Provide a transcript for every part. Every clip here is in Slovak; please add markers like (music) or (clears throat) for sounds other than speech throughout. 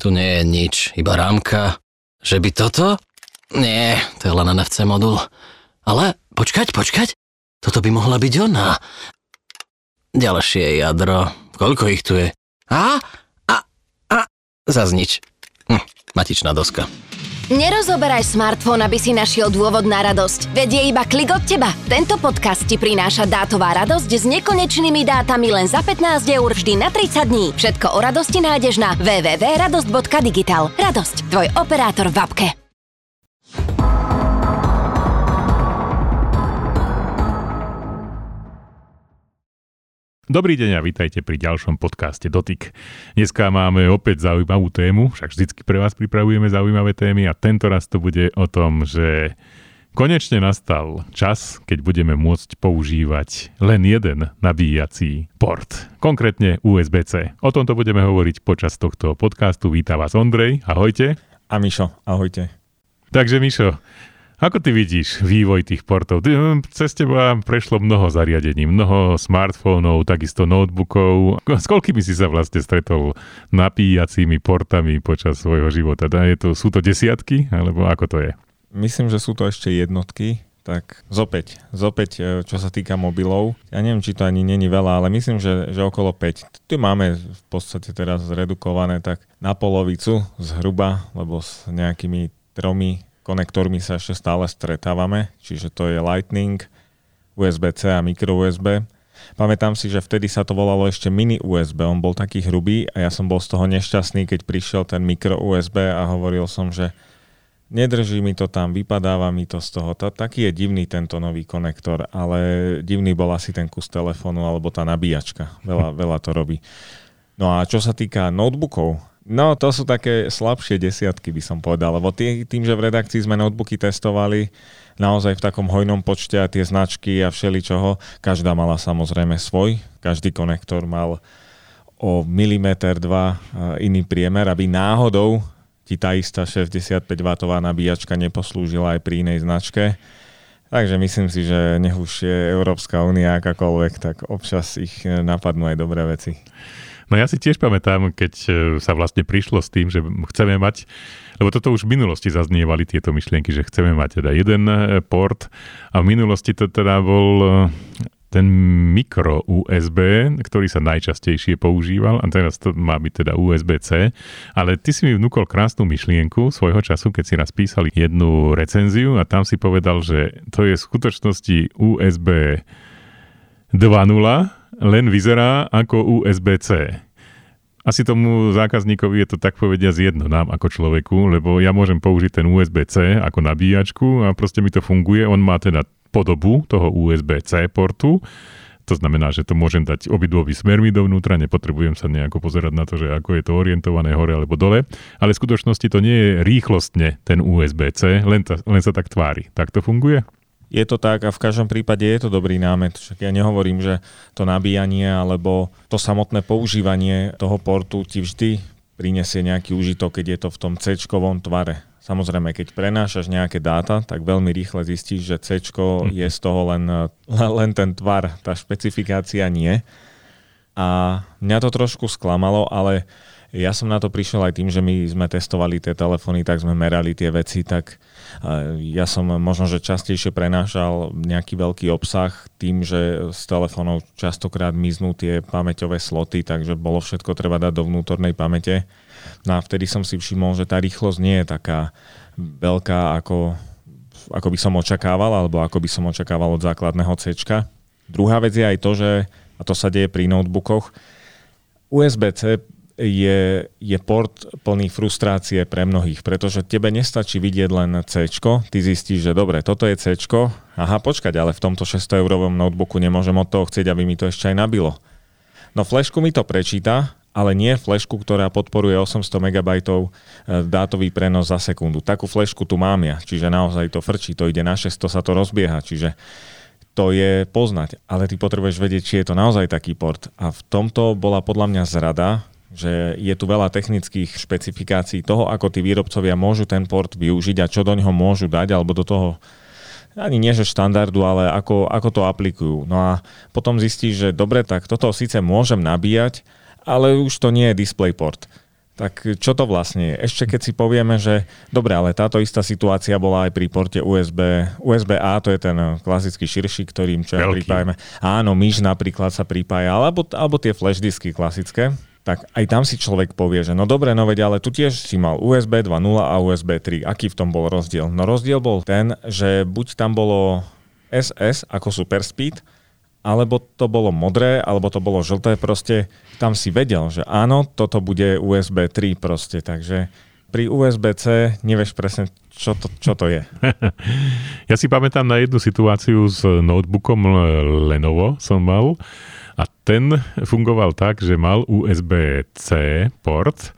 Tu nie je nič, iba rámka. Že by toto? Nie, to je len NFC modul. Ale počkať, počkať. Toto by mohla byť ona. Ďalšie jadro. Koľko ich tu je? A? A? A? Zas nič. Hm, matičná doska. Nerozoberaj smartfón, aby si našiel dôvod na radosť. Vedie iba klik od teba. Tento podcast ti prináša dátová radosť s nekonečnými dátami len za 15 eur vždy na 30 dní. Všetko o radosti nájdeš na www.radosť.digital. Radosť, tvoj operátor v apke. Dobrý deň a vítajte pri ďalšom podcaste Dotyk. Dneska máme opäť zaujímavú tému, však vždycky pre vás pripravujeme zaujímavé témy a tento raz to bude o tom, že konečne nastal čas, keď budeme môcť používať len jeden nabíjací port, konkrétne USB-C. O tomto budeme hovoriť počas tohto podcastu. Víta vás Ondrej, ahojte. A Mišo, ahojte. Takže Mišo, ako ty vidíš vývoj tých portov? Ty, cez teba prešlo mnoho zariadení, mnoho smartfónov, takisto notebookov. S koľkými si sa vlastne stretol napíjacími portami počas svojho života? Je to, sú to desiatky, alebo ako to je? Myslím, že sú to ešte jednotky. Tak zopäť, zopäť, e, čo sa týka mobilov, ja neviem, či to ani není veľa, ale myslím, že, že okolo 5. Tu máme v podstate teraz zredukované tak na polovicu zhruba, lebo s nejakými tromi konektormi sa ešte stále stretávame, čiže to je Lightning, USB-C a micro USB. Pamätám si, že vtedy sa to volalo ešte mini USB, on bol taký hrubý a ja som bol z toho nešťastný, keď prišiel ten micro USB a hovoril som, že nedrží mi to tam, vypadáva mi to z toho. taký je divný tento nový konektor, ale divný bol asi ten kus telefónu alebo tá nabíjačka. Veľa, (laughs) veľa to robí. No a čo sa týka notebookov, No, to sú také slabšie desiatky, by som povedal, lebo tý, tým, že v redakcii sme notebooky testovali naozaj v takom hojnom počte a tie značky a všeličoho, každá mala samozrejme svoj, každý konektor mal o milimeter, dva iný priemer, aby náhodou ti tá istá 65W nabíjačka neposlúžila aj pri inej značke. Takže myslím si, že nech už je Európska únia akákoľvek, tak občas ich napadnú aj dobré veci. No ja si tiež pamätám, keď e, sa vlastne prišlo s tým, že chceme mať, lebo toto už v minulosti zaznievali tieto myšlienky, že chceme mať teda jeden e, port. A v minulosti to teda bol e, ten mikro USB, ktorý sa najčastejšie používal. A teraz to má byť teda USB-C, ale ty si mi vnúkol krásnu myšlienku svojho času, keď si raz písali jednu recenziu a tam si povedal, že to je v skutočnosti USB 2.0 len vyzerá ako USB-C. Asi tomu zákazníkovi je to tak povediať jedno nám ako človeku, lebo ja môžem použiť ten USB-C ako nabíjačku a proste mi to funguje. On má teda podobu toho USB-C portu, to znamená, že to môžem dať obidvomi smermi dovnútra, nepotrebujem sa nejako pozerať na to, že ako je to orientované hore alebo dole, ale v skutočnosti to nie je rýchlostne ten USB-C, len, ta, len sa tak tvári. Tak to funguje? Je to tak a v každom prípade je to dobrý námet. Však ja nehovorím, že to nabíjanie alebo to samotné používanie toho portu ti vždy prinesie nejaký užitok, keď je to v tom c tvare. Samozrejme, keď prenášaš nejaké dáta, tak veľmi rýchle zistíš, že C mhm. je z toho len, (laughs) len ten tvar, tá špecifikácia nie. A mňa to trošku sklamalo, ale ja som na to prišiel aj tým, že my sme testovali tie telefóny, tak sme merali tie veci, tak ja som možno, že častejšie prenášal nejaký veľký obsah tým, že z telefónov častokrát miznú tie pamäťové sloty, takže bolo všetko treba dať do vnútornej pamäte. No a vtedy som si všimol, že tá rýchlosť nie je taká veľká, ako, ako by som očakával, alebo ako by som očakával od základného C. Druhá vec je aj to, že, a to sa deje pri notebookoch, USB-C je, je port plný frustrácie pre mnohých, pretože tebe nestačí vidieť len C, ty zistíš, že dobre, toto je C, aha, počkať, ale v tomto 600 eurovom notebooku nemôžem od toho chcieť, aby mi to ešte aj nabilo. No flešku mi to prečíta, ale nie flešku, ktorá podporuje 800 MB e, dátový prenos za sekundu. Takú flešku tu mám ja, čiže naozaj to frčí, to ide na 600, sa to rozbieha, čiže to je poznať, ale ty potrebuješ vedieť, či je to naozaj taký port. A v tomto bola podľa mňa zrada, že je tu veľa technických špecifikácií toho, ako tí výrobcovia môžu ten port využiť a čo do neho môžu dať, alebo do toho ani nie že štandardu, ale ako, ako to aplikujú. No a potom zistíš, že dobre, tak toto síce môžem nabíjať, ale už to nie je DisplayPort. tak čo to vlastne je? Ešte keď si povieme, že dobre, ale táto istá situácia bola aj pri porte USB, USB-A, to je ten klasický širší, ktorým čo ja pripájame. Áno, myš napríklad sa pripája, alebo, alebo tie flash disky klasické tak aj tam si človek povie, že no dobre, no veď, ale tu tiež si mal USB 2.0 a USB 3. Aký v tom bol rozdiel? No rozdiel bol ten, že buď tam bolo SS ako Super Speed, alebo to bolo modré, alebo to bolo žlté, proste tam si vedel, že áno, toto bude USB 3 proste, takže pri USB-C nevieš presne, čo to, čo to je. (laughs) ja si pamätám na jednu situáciu s notebookom Lenovo som mal a ten fungoval tak, že mal USB-C port,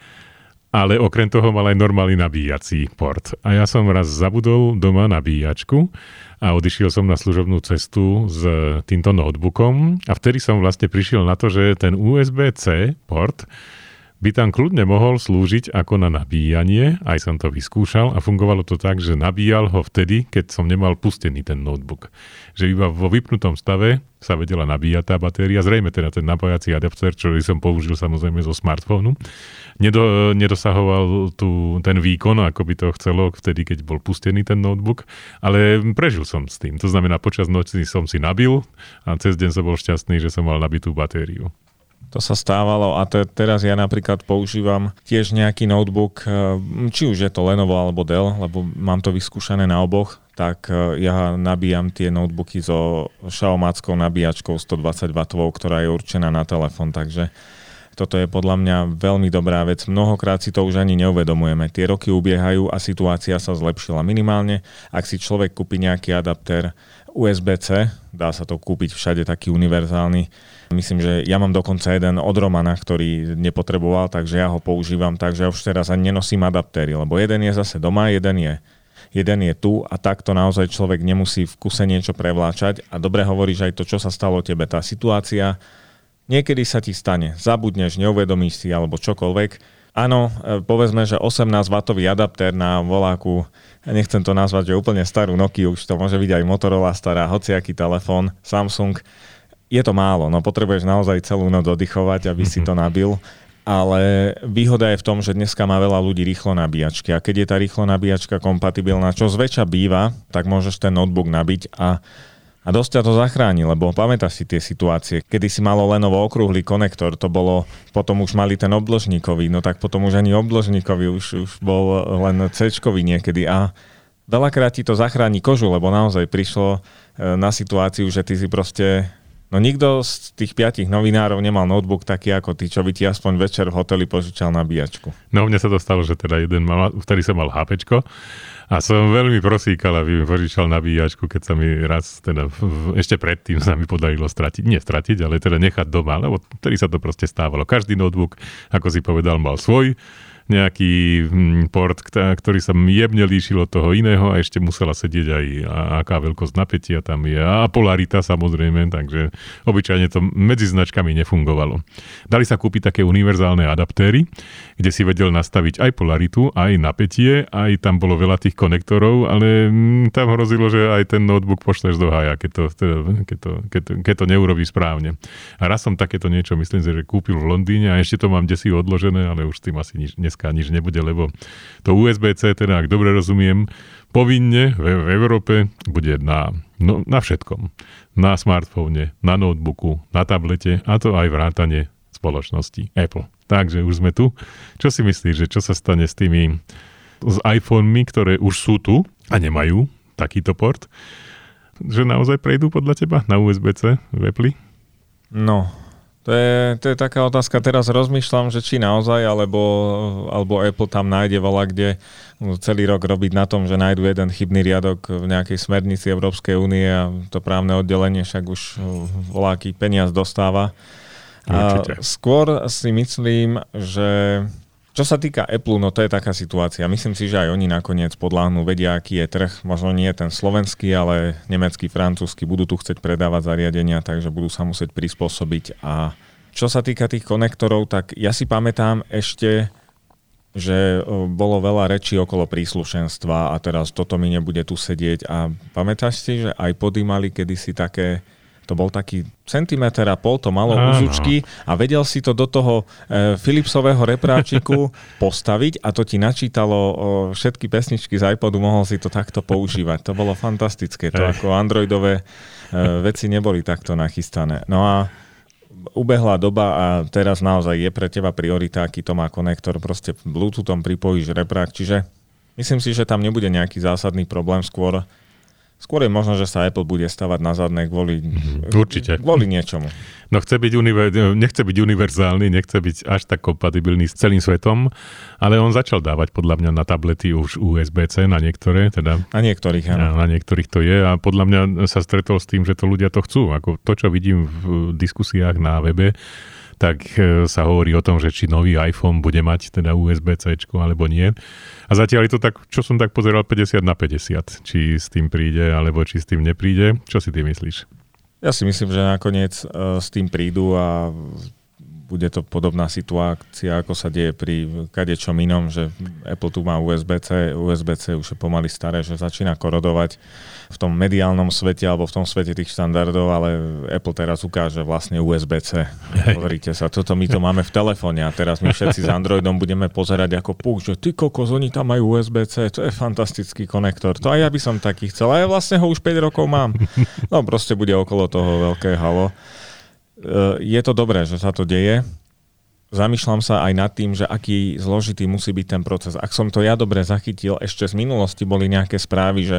ale okrem toho mal aj normálny nabíjací port. A ja som raz zabudol doma nabíjačku a odišiel som na služobnú cestu s týmto notebookom a vtedy som vlastne prišiel na to, že ten USB-C port by tam kľudne mohol slúžiť ako na nabíjanie, aj som to vyskúšal a fungovalo to tak, že nabíjal ho vtedy, keď som nemal pustený ten notebook. Že iba vo vypnutom stave sa vedela nabíjať tá batéria, zrejme teda ten napájací adapter, čo som použil samozrejme zo smartfónu, nedo, nedosahoval tu ten výkon, ako by to chcelo vtedy, keď bol pustený ten notebook, ale prežil som s tým. To znamená, počas noci som si nabil a cez deň som bol šťastný, že som mal nabitú batériu. To sa stávalo a te, teraz ja napríklad používam tiež nejaký notebook, eh, či už je to Lenovo alebo Dell, lebo mám to vyskúšané na oboch, tak eh, ja nabíjam tie notebooky so Xiaomackou nabíjačkou 120W, ktorá je určená na telefón, takže toto je podľa mňa veľmi dobrá vec. Mnohokrát si to už ani neuvedomujeme. Tie roky ubiehajú a situácia sa zlepšila minimálne. Ak si človek kúpi nejaký adapter USB-C, dá sa to kúpiť všade taký univerzálny, Myslím, že ja mám dokonca jeden od Romana, ktorý nepotreboval, takže ja ho používam, takže ja už teraz ani nenosím adaptéry, lebo jeden je zase doma, jeden je jeden je tu a takto naozaj človek nemusí v kuse niečo prevláčať a dobre hovoríš aj to, čo sa stalo tebe. Tá situácia, niekedy sa ti stane, zabudneš, neuvedomíš si alebo čokoľvek. Áno, e, povedzme, že 18W adaptér na voláku, nechcem to nazvať, že úplne starú Nokia, už to môže byť aj Motorola stará, hociaký telefón, Samsung, je to málo, no potrebuješ naozaj celú noc oddychovať, aby si to nabil. Ale výhoda je v tom, že dneska má veľa ľudí rýchlo nabíjačky. A keď je tá rýchlo nabíjačka kompatibilná, čo zväčša býva, tak môžeš ten notebook nabiť a, a dosť ťa to zachráni, lebo pamätáš si tie situácie, kedy si malo Lenovo okrúhly konektor, to bolo, potom už mali ten obložníkový, no tak potom už ani obložníkový, už, už bol len c niekedy. A veľakrát ti to zachráni kožu, lebo naozaj prišlo e, na situáciu, že ty si proste No nikto z tých piatich novinárov nemal notebook taký ako ty, čo by ti aspoň večer v hoteli požičal nabíjačku. No mne sa to stalo, že teda jeden mal, vtedy som mal HPčko a som veľmi prosíkal, aby mi požičal nabíjačku, keď sa mi raz, teda v, ešte predtým sa mi podarilo stratiť, nie stratiť, ale teda nechať doma, lebo vtedy sa to proste stávalo. Každý notebook, ako si povedal, mal svoj nejaký hm, port, ktorý sa jemne líšil od toho iného a ešte musela sedieť aj aká veľkosť napätia tam je a polarita samozrejme, takže obyčajne to medzi značkami nefungovalo. Dali sa kúpiť také univerzálne adaptéry, kde si vedel nastaviť aj polaritu, aj napätie, aj tam bolo veľa tých konektorov, ale hm, tam hrozilo, že aj ten notebook pošleš do hája, keď to, keď to, keď to, keď to neurobí správne. A raz som takéto niečo, myslím, že kúpil v Londýne a ešte to mám desi odložené, ale už s tým asi nič, dneska nič nebude, lebo to USB-C, teda ak dobre rozumiem, povinne v, v Európe bude na, no, na všetkom. Na smartfóne, na notebooku, na tablete a to aj vrátanie spoločnosti Apple. Takže už sme tu. Čo si myslíš, že čo sa stane s tými s iPhonemi, ktoré už sú tu a nemajú takýto port? Že naozaj prejdú podľa teba na USB-C v Apple? No, to je, to je taká otázka, teraz rozmýšľam, že či naozaj, alebo, alebo Apple tam nájde vola, kde celý rok robiť na tom, že nájdu jeden chybný riadok v nejakej smernici Európskej únie a to právne oddelenie však už voláky peniaz dostáva. A skôr si myslím, že čo sa týka Apple, no to je taká situácia. Myslím si, že aj oni nakoniec podľahnú, vedia, aký je trh. Možno nie ten slovenský, ale nemecký, francúzsky. Budú tu chcieť predávať zariadenia, takže budú sa musieť prispôsobiť. A čo sa týka tých konektorov, tak ja si pamätám ešte, že bolo veľa rečí okolo príslušenstva a teraz toto mi nebude tu sedieť. A pamätáš si, že iPody mali kedysi také to bol taký centimeter a pol, to malo Áno. uzučky a vedel si to do toho e, Philipsového repráčiku (laughs) postaviť a to ti načítalo o, všetky pesničky z iPodu, mohol si to takto používať. To bolo fantastické, to Ech. ako androidové e, veci neboli takto nachystané. No a ubehla doba a teraz naozaj je pre teba priorita, aký to má konektor, proste Bluetoothom pripojíš reprák, čiže myslím si, že tam nebude nejaký zásadný problém skôr. Skôr je možno, že sa Apple bude stavať na zadné kvôli, Určite. kvôli niečomu. No chce byť univer- nechce byť univerzálny, nechce byť až tak kompatibilný s celým svetom, ale on začal dávať podľa mňa na tablety už USB-C na niektoré, teda Na niektorých, áno. na, na niektorých to je a podľa mňa sa stretol s tým, že to ľudia to chcú. Ako to, čo vidím v diskusiách na webe, tak e, sa hovorí o tom, že či nový iPhone bude mať teda USB-C alebo nie. A zatiaľ je to tak, čo som tak pozeral, 50 na 50. Či s tým príde, alebo či s tým nepríde. Čo si ty myslíš? Ja si myslím, že nakoniec e, s tým prídu a bude to podobná situácia, ako sa deje pri kadečom inom, že Apple tu má USB-C, USB-C už je pomaly staré, že začína korodovať v tom mediálnom svete alebo v tom svete tých štandardov, ale Apple teraz ukáže vlastne USB-C. Pozrite sa, toto my to máme v telefóne a teraz my všetci s Androidom budeme pozerať ako púk, že ty kokos, oni tam majú USB-C, to je fantastický konektor, to aj ja by som taký chcel, a ja vlastne ho už 5 rokov mám. No proste bude okolo toho veľké halo. E, je to dobré, že sa to deje. Zamýšľam sa aj nad tým, že aký zložitý musí byť ten proces. Ak som to ja dobre zachytil, ešte z minulosti boli nejaké správy, že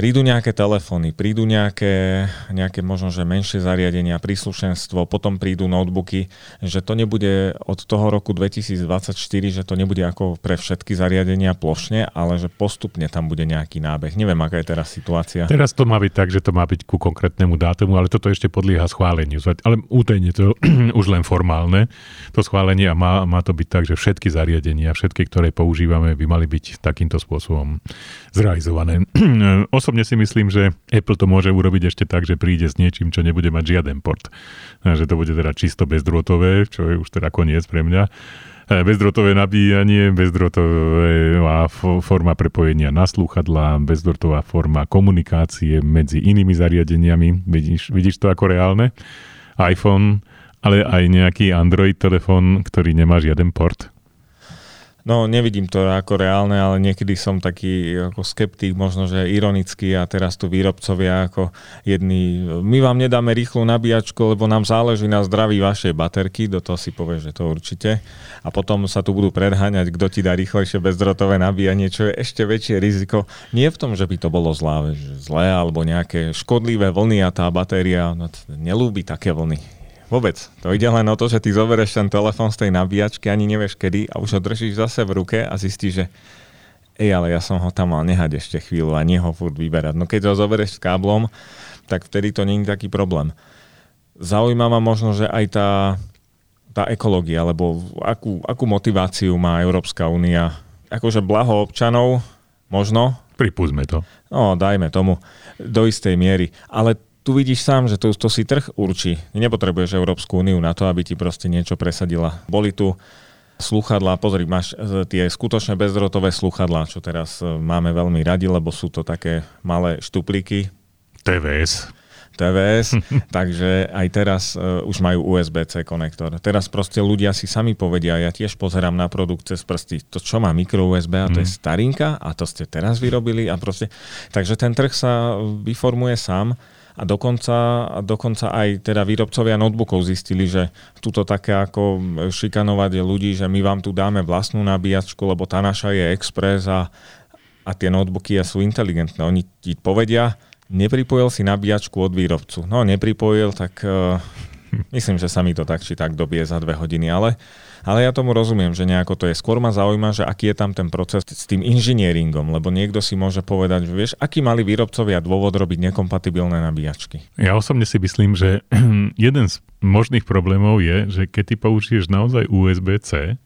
prídu nejaké telefóny, prídu nejaké, nejaké možno, že menšie zariadenia, príslušenstvo, potom prídu notebooky, že to nebude od toho roku 2024, že to nebude ako pre všetky zariadenia plošne, ale že postupne tam bude nejaký nábeh. Neviem, aká je teraz situácia. Teraz to má byť tak, že to má byť ku konkrétnemu dátumu, ale toto ešte podlieha schváleniu. Ale údajne to (clears throat) už len formálne, to schválenie a má, má to byť tak, že všetky zariadenia, všetky, ktoré používame, by mali byť takýmto spôsobom zrealizované. (clears throat) Osobne si myslím, že Apple to môže urobiť ešte tak, že príde s niečím, čo nebude mať žiaden port. Že to bude teda čisto bezdrôtové, čo je už teda koniec pre mňa. Bezdrôtové nabíjanie, bezdrôtová fo- forma prepojenia na slúchadlá, bezdrôtová forma komunikácie medzi inými zariadeniami. Vidíš, vidíš to ako reálne? iPhone, ale aj nejaký Android telefón, ktorý nemá žiaden port. No, nevidím to ako reálne, ale niekedy som taký ako skeptik, možno, že ironický a teraz tu výrobcovia ako jedni, my vám nedáme rýchlu nabíjačku, lebo nám záleží na zdraví vašej baterky, do toho si povie, že to určite. A potom sa tu budú predháňať, kto ti dá rýchlejšie bezdrotové nabíjanie, čo je ešte väčšie riziko. Nie v tom, že by to bolo že zlé alebo nejaké škodlivé vlny a tá batéria no, nelúbi také vlny. Vôbec. To ide len o to, že ty zoberieš ten telefón z tej nabíjačky, ani nevieš kedy a už ho držíš zase v ruke a zistíš, že ej, ale ja som ho tam mal nehať ešte chvíľu a nie ho furt vyberať. No keď ho zoberieš s káblom, tak vtedy to je taký problém. Zaujíma ma možno, že aj tá, tá ekológia, lebo akú, akú motiváciu má Európska únia. Akože blaho občanov, možno, Pripúsme to. No, dajme tomu, do istej miery. Ale tu vidíš sám, že to, to si trh určí. Nepotrebuješ Európsku úniu na to, aby ti proste niečo presadila. Boli tu sluchadlá, pozri, máš e, tie skutočne bezdrotové sluchadlá, čo teraz e, máme veľmi radi, lebo sú to také malé štuplíky, TVS. TVS, (laughs) takže aj teraz uh, už majú USB-C konektor. Teraz proste ľudia si sami povedia, ja tiež pozerám na produkt cez prsty, to čo má micro USB a to je starinka a to ste teraz vyrobili a proste, takže ten trh sa vyformuje sám a dokonca, a dokonca aj teda výrobcovia notebookov zistili, že túto také ako šikanovať ľudí, že my vám tu dáme vlastnú nabíjačku, lebo tá naša je Express a, a tie notebooky sú inteligentné. Oni ti povedia, nepripojil si nabíjačku od výrobcu. No, nepripojil, tak uh, myslím, že sa mi to tak či tak dobie za dve hodiny, ale, ale ja tomu rozumiem, že nejako to je. Skôr ma zaujíma, že aký je tam ten proces s tým inžinieringom, lebo niekto si môže povedať, že vieš, aký mali výrobcovia dôvod robiť nekompatibilné nabíjačky. Ja osobne si myslím, že (clears throat) jeden z možných problémov je, že keď ty použiješ naozaj USB-C,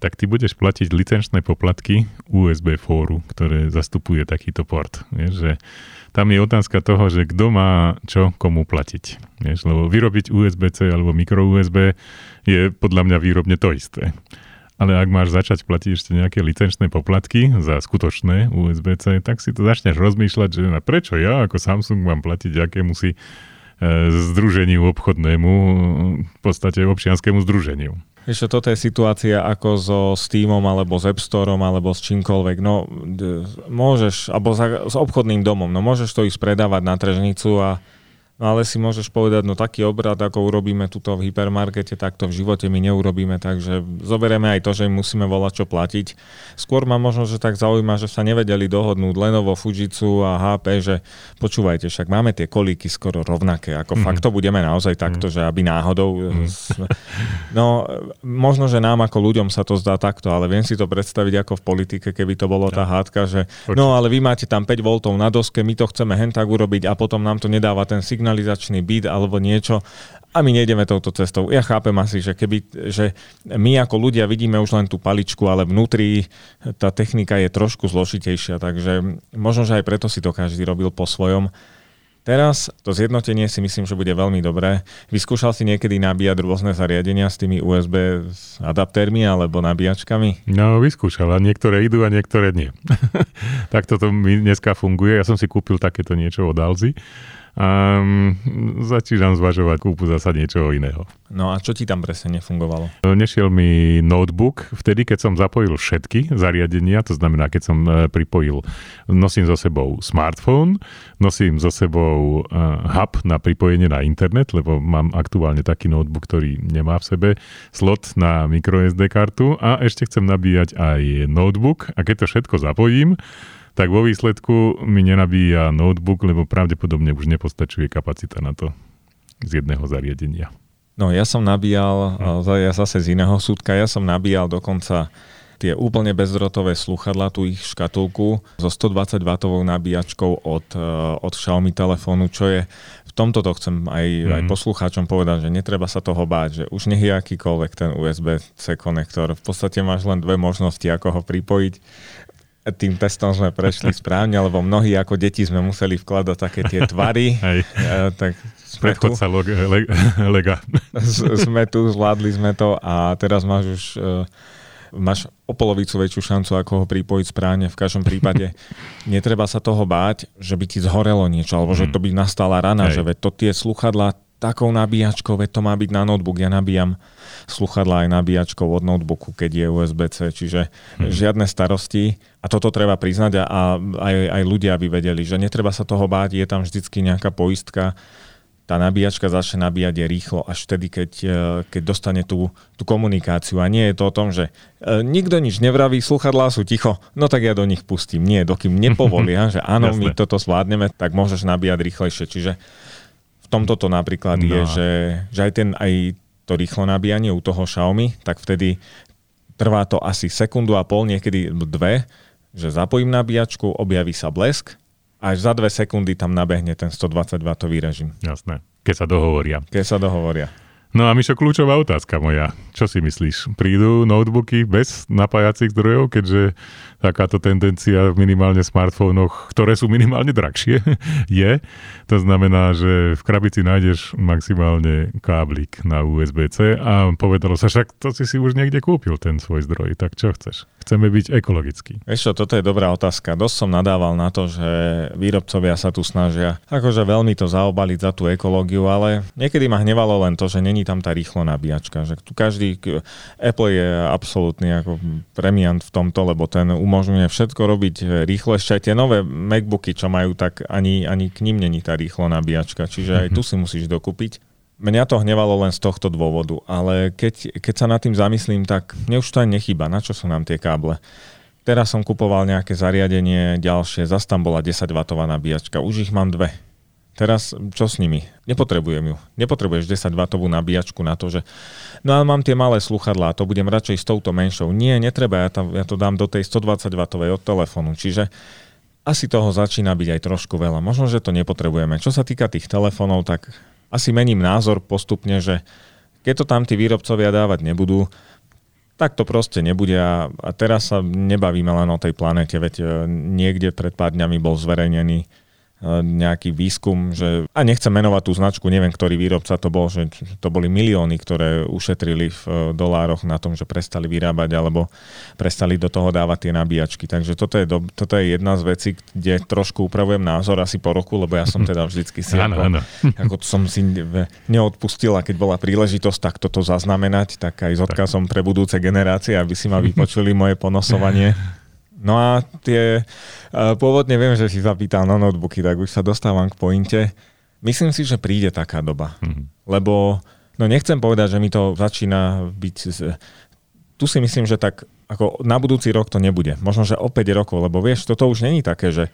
tak ty budeš platiť licenčné poplatky USB fóru, ktoré zastupuje takýto port. Vieš, že tam je otázka toho, že kto má čo komu platiť. Vieš, lebo vyrobiť USB-C alebo mikro USB je podľa mňa výrobne to isté. Ale ak máš začať platiť ešte nejaké licenčné poplatky za skutočné USB-C, tak si to začneš rozmýšľať, že na prečo ja ako Samsung mám platiť akému si združeniu obchodnému, v podstate občianskému združeniu. Ešte toto je situácia ako so Steamom alebo s App Storeom alebo s čímkoľvek. No, môžeš, alebo s obchodným domom, no môžeš to ísť predávať na tržnicu a No ale si môžeš povedať, no taký obrad, ako urobíme tuto v hypermarkete, tak to v živote my neurobíme, takže zoberieme aj to, že im musíme volať čo platiť. Skôr ma možno, že tak zaujíma, že sa nevedeli dohodnúť Lenovo, Fujitsu a HP, že počúvajte, však máme tie kolíky skoro rovnaké, ako mm-hmm. fakt to budeme naozaj takto, mm-hmm. že aby náhodou... Mm-hmm. No, možno, že nám ako ľuďom sa to zdá takto, ale viem si to predstaviť ako v politike, keby to bolo tá hádka, že no ale vy máte tam 5 V na doske, my to chceme hen tak urobiť a potom nám to nedáva ten signál signalizačný byt alebo niečo a my nejdeme touto cestou. Ja chápem asi, že keby, že my ako ľudia vidíme už len tú paličku, ale vnútri tá technika je trošku zložitejšia, takže možno, že aj preto si to každý robil po svojom. Teraz to zjednotenie si myslím, že bude veľmi dobré. Vyskúšal si niekedy nabíjať rôzne zariadenia s tými USB adaptérmi alebo nabíjačkami? No, vyskúšal a niektoré idú a niektoré nie. (laughs) tak toto mi dneska funguje. Ja som si kúpil takéto niečo od Alzy a začínam zvažovať kúpu zasa niečoho iného. No a čo ti tam presne nefungovalo? Nešiel mi notebook vtedy, keď som zapojil všetky zariadenia, to znamená, keď som e, pripojil, nosím so sebou smartphone, nosím so sebou e, hub na pripojenie na internet, lebo mám aktuálne taký notebook, ktorý nemá v sebe slot na microSD kartu a ešte chcem nabíjať aj notebook a keď to všetko zapojím, tak vo výsledku mi nenabíja notebook, lebo pravdepodobne už nepostačuje kapacita na to z jedného zariadenia. No ja som nabíjal, hm. ja zase z iného súdka, ja som nabíjal dokonca tie úplne bezdrotové sluchadla, tú ich škatulku so 120 W nabíjačkou od, e, od Xiaomi telefónu, čo je v tomto to chcem aj, mm. aj poslucháčom povedať, že netreba sa toho báť, že už nech je akýkoľvek ten USB-C konektor. V podstate máš len dve možnosti, ako ho pripojiť tým testom sme prešli správne, lebo mnohí ako deti sme museli vkladať také tie tvary. (laughs) Hej. Tak sme tu, le, lega. (laughs) sme tu, zvládli sme to a teraz máš už uh, máš o polovicu väčšiu šancu, ako ho pripojiť správne. V každom prípade (laughs) netreba sa toho báť, že by ti zhorelo niečo, alebo že mm. to by nastala rana, Hej. že veď to tie sluchadlá takou nabíjačkou, veď to má byť na notebook. Ja nabíjam sluchadla aj nabíjačkou od notebooku, keď je USB-C, čiže hmm. žiadne starosti. A toto treba priznať a, a aj, aj ľudia by vedeli, že netreba sa toho báť, je tam vždycky nejaká poistka. Tá nabíjačka začne nabíjať je rýchlo až vtedy, keď, e, keď dostane tú, tú komunikáciu. A nie je to o tom, že e, nikto nič nevraví, sluchadlá sú ticho, no tak ja do nich pustím. Nie, dokým nepovolia, (laughs) že áno, my toto zvládneme, tak môžeš nabíjať rýchlejšie. Čiže tomto to napríklad no. je, že, že aj, ten, aj to rýchlo nabíjanie u toho Xiaomi, tak vtedy trvá to asi sekundu a pol, niekedy dve, že zapojím nabíjačku, objaví sa blesk a až za dve sekundy tam nabehne ten 120 W režim. Jasné, keď sa dohovoria. Keď sa dohovoria. No a Mišo, kľúčová otázka moja. Čo si myslíš? Prídu notebooky bez napájacích zdrojov, keďže takáto tendencia v minimálne smartfónoch, ktoré sú minimálne drahšie, (laughs) je. To znamená, že v krabici nájdeš maximálne káblik na USB-C a povedalo sa, však to si si už niekde kúpil ten svoj zdroj, tak čo chceš? Chceme byť ekologickí. Ešte, toto je dobrá otázka. Dosť som nadával na to, že výrobcovia sa tu snažia akože veľmi to zaobaliť za tú ekológiu, ale niekedy ma hnevalo len to, že není tam tá rýchlo nabíjačka. Že tu každý, Apple je absolútny ako premiant v tomto, lebo ten umožňuje všetko robiť rýchlo. Ešte aj tie nové MacBooky, čo majú, tak ani, ani k ním není tá rýchlo nabíjačka. Čiže aj tu si musíš dokúpiť. Mňa to hnevalo len z tohto dôvodu, ale keď, keď sa nad tým zamyslím, tak mne už to aj nechýba. Na čo sú nám tie káble? Teraz som kupoval nejaké zariadenie ďalšie, zase tam bola 10W nabíjačka, už ich mám dve. Teraz čo s nimi? Nepotrebujem ju. Nepotrebuješ 10W nabíjačku na to, že no ale mám tie malé sluchadlá, to budem radšej s touto menšou. Nie, netreba, ja, tam, ja to dám do tej 120W od telefónu. Čiže asi toho začína byť aj trošku veľa. Možno, že to nepotrebujeme. Čo sa týka tých telefónov, tak asi mením názor postupne, že keď to tam tí výrobcovia dávať nebudú, tak to proste nebude a, a teraz sa nebavíme len o tej planete, veď e, niekde pred pár dňami bol zverejnený nejaký výskum, že, a nechcem menovať tú značku, neviem, ktorý výrobca to bol, že to boli milióny, ktoré ušetrili v e, dolároch na tom, že prestali vyrábať alebo prestali do toho dávať tie nabíjačky. Takže toto je, do, toto je jedna z vecí, kde trošku upravujem názor asi po roku, lebo ja som teda vždycky si (laughs) ako, áno. (laughs) ako som si neodpustil a keď bola príležitosť tak toto zaznamenať, tak aj s odkazom pre budúce generácie, aby si ma vypočuli moje ponosovanie. (laughs) No a tie, pôvodne viem, že si zapýtal na notebooky, tak už sa dostávam k pointe. Myslím si, že príde taká doba, Mhm. lebo no nechcem povedať, že mi to začína byť... z- Tu si myslím, že tak ako na budúci rok to nebude. Možno, že o 5 rokov, lebo vieš, toto už není také, že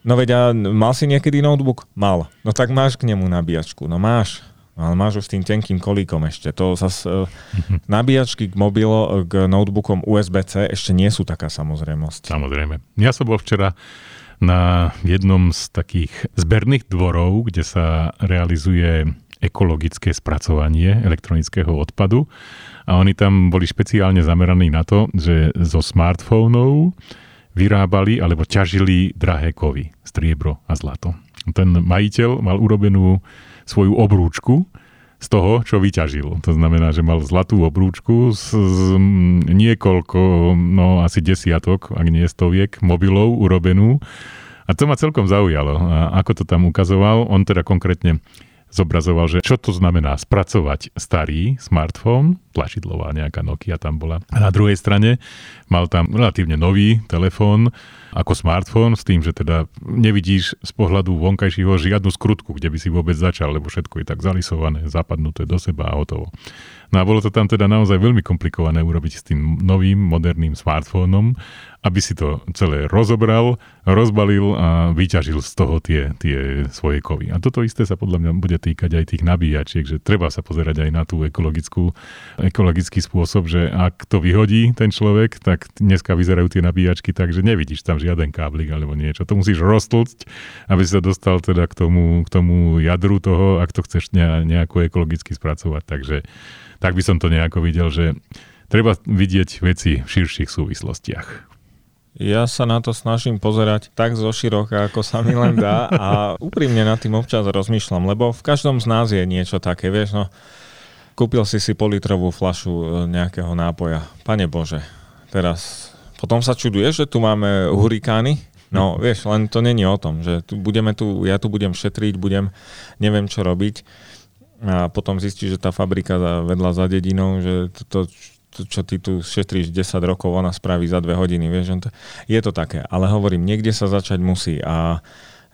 no veď a mal si niekedy notebook? Mal. No tak máš k nemu nabíjačku. No máš. Ale máš už tým tenkým kolíkom ešte. To zas, e, (laughs) nabíjačky k mobilo, k notebookom USB-C ešte nie sú taká samozrejmosť. Samozrejme. Ja som bol včera na jednom z takých zberných dvorov, kde sa realizuje ekologické spracovanie elektronického odpadu a oni tam boli špeciálne zameraní na to, že zo smartfónov vyrábali alebo ťažili drahé kovy, striebro a zlato. Ten majiteľ mal urobenú svoju obrúčku z toho, čo vyťažil. To znamená, že mal zlatú obrúčku z, z niekoľko, no asi desiatok, ak nie stoviek, mobilov urobenú. A to ma celkom zaujalo. A ako to tam ukazoval, on teda konkrétne zobrazoval, že čo to znamená spracovať starý smartfón, tlačidlová nejaká Nokia tam bola. A na druhej strane mal tam relatívne nový telefón ako smartfón s tým, že teda nevidíš z pohľadu vonkajšieho žiadnu skrutku, kde by si vôbec začal, lebo všetko je tak zalisované, zapadnuté do seba a hotovo. No a bolo to tam teda naozaj veľmi komplikované urobiť s tým novým, moderným smartfónom, aby si to celé rozobral, rozbalil a vyťažil z toho tie, tie svoje kovy. A toto isté sa podľa mňa bude týkať aj tých nabíjačiek, že treba sa pozerať aj na tú ekologickú, ekologický spôsob, že ak to vyhodí ten človek, tak dneska vyzerajú tie nabíjačky tak, že nevidíš tam žiaden káblik alebo niečo. To musíš roztlcť, aby si sa dostal teda k tomu, k tomu jadru toho, ak to chceš ne- nejako ekologicky spracovať. Takže tak by som to nejako videl, že treba vidieť veci v širších súvislostiach. Ja sa na to snažím pozerať tak zo široka, ako sa mi len dá a úprimne nad tým občas rozmýšľam, lebo v každom z nás je niečo také, vieš, no kúpil si si politrovú flašu e, nejakého nápoja. Pane Bože, teraz potom sa čuduješ, že tu máme hurikány? No, vieš, len to není o tom, že tu budeme tu, ja tu budem šetriť, budem, neviem čo robiť a potom zistíš, že tá fabrika vedľa za dedinou, že to, to, čo ty tu šetríš 10 rokov, ona spraví za dve hodiny, vieš, to, je to také, ale hovorím, niekde sa začať musí a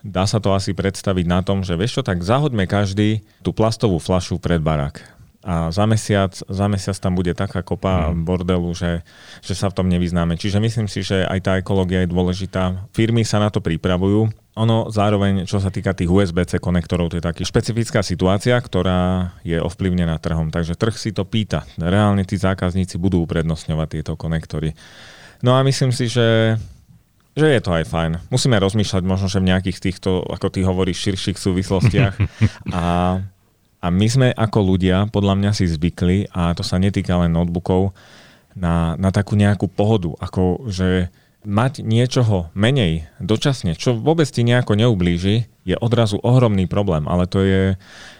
dá sa to asi predstaviť na tom, že vieš čo, tak zahoďme každý tú plastovú flašu pred barák a za mesiac, za mesiac tam bude taká kopa mm. bordelu, že, že sa v tom nevyznáme. Čiže myslím si, že aj tá ekológia je dôležitá. Firmy sa na to pripravujú. Ono zároveň, čo sa týka tých USB-C konektorov, to je taký špecifická situácia, ktorá je ovplyvnená trhom. Takže trh si to pýta. Reálne tí zákazníci budú uprednostňovať tieto konektory. No a myslím si, že že je to aj fajn. Musíme rozmýšľať možno, že v nejakých týchto, ako ty hovoríš, širších súvislostiach. (laughs) A, a my sme ako ľudia, podľa mňa si zvykli, a to sa netýka len notebookov, na, na takú nejakú pohodu. Ako, že mať niečoho menej dočasne, čo vôbec ti nejako neublíži, je odrazu ohromný problém, ale to je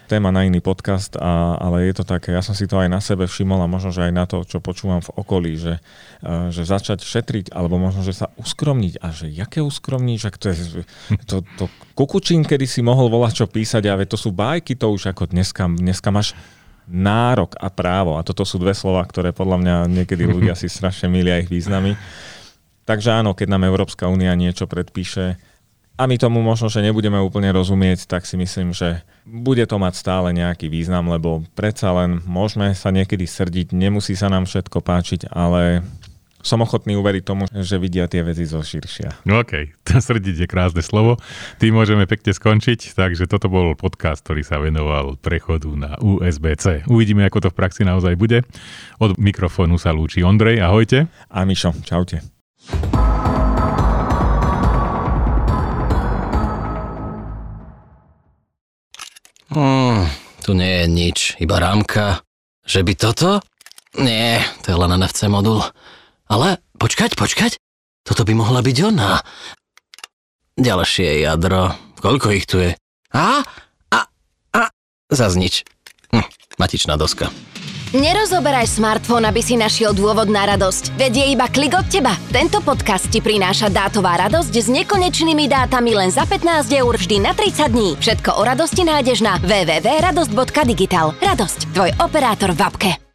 téma na iný podcast, a, ale je to také, ja som si to aj na sebe všimol a možno, že aj na to, čo počúvam v okolí, že, a, že začať šetriť, alebo možno, že sa uskromniť. A že jaké uskromniť, že to je to, to kukučín, kedy si mohol volať čo písať, ale to sú bajky, to už ako dneska, dneska máš nárok a právo. A toto sú dve slova, ktoré podľa mňa niekedy ľudia (laughs) si strašne milia ich významy. Takže áno, keď nám Európska únia niečo predpíše a my tomu možno, že nebudeme úplne rozumieť, tak si myslím, že bude to mať stále nejaký význam, lebo predsa len môžeme sa niekedy srdiť, nemusí sa nám všetko páčiť, ale som ochotný uveriť tomu, že vidia tie veci zo širšia. No OK, to (laughs) srdiť je krásne slovo. Tým môžeme pekne skončiť, takže toto bol podcast, ktorý sa venoval prechodu na USB-C. Uvidíme, ako to v praxi naozaj bude. Od mikrofónu sa lúči Ondrej, ahojte. A Mišo, čaute. Tu nie je nič, iba rámka. Že by toto? Nie, to je len NFC modul. Ale počkať, počkať. Toto by mohla byť ona. ďalšie jadro. Koľko ich tu je? A, a, a, zas nič. Hm, matičná doska. Nerozoberaj smartfón, aby si našiel dôvod na radosť. Veď je iba klik od teba. Tento podcast ti prináša dátová radosť s nekonečnými dátami len za 15 eur vždy na 30 dní. Všetko o radosti nájdeš na www.radosť.digital. Radosť, tvoj operátor v apke.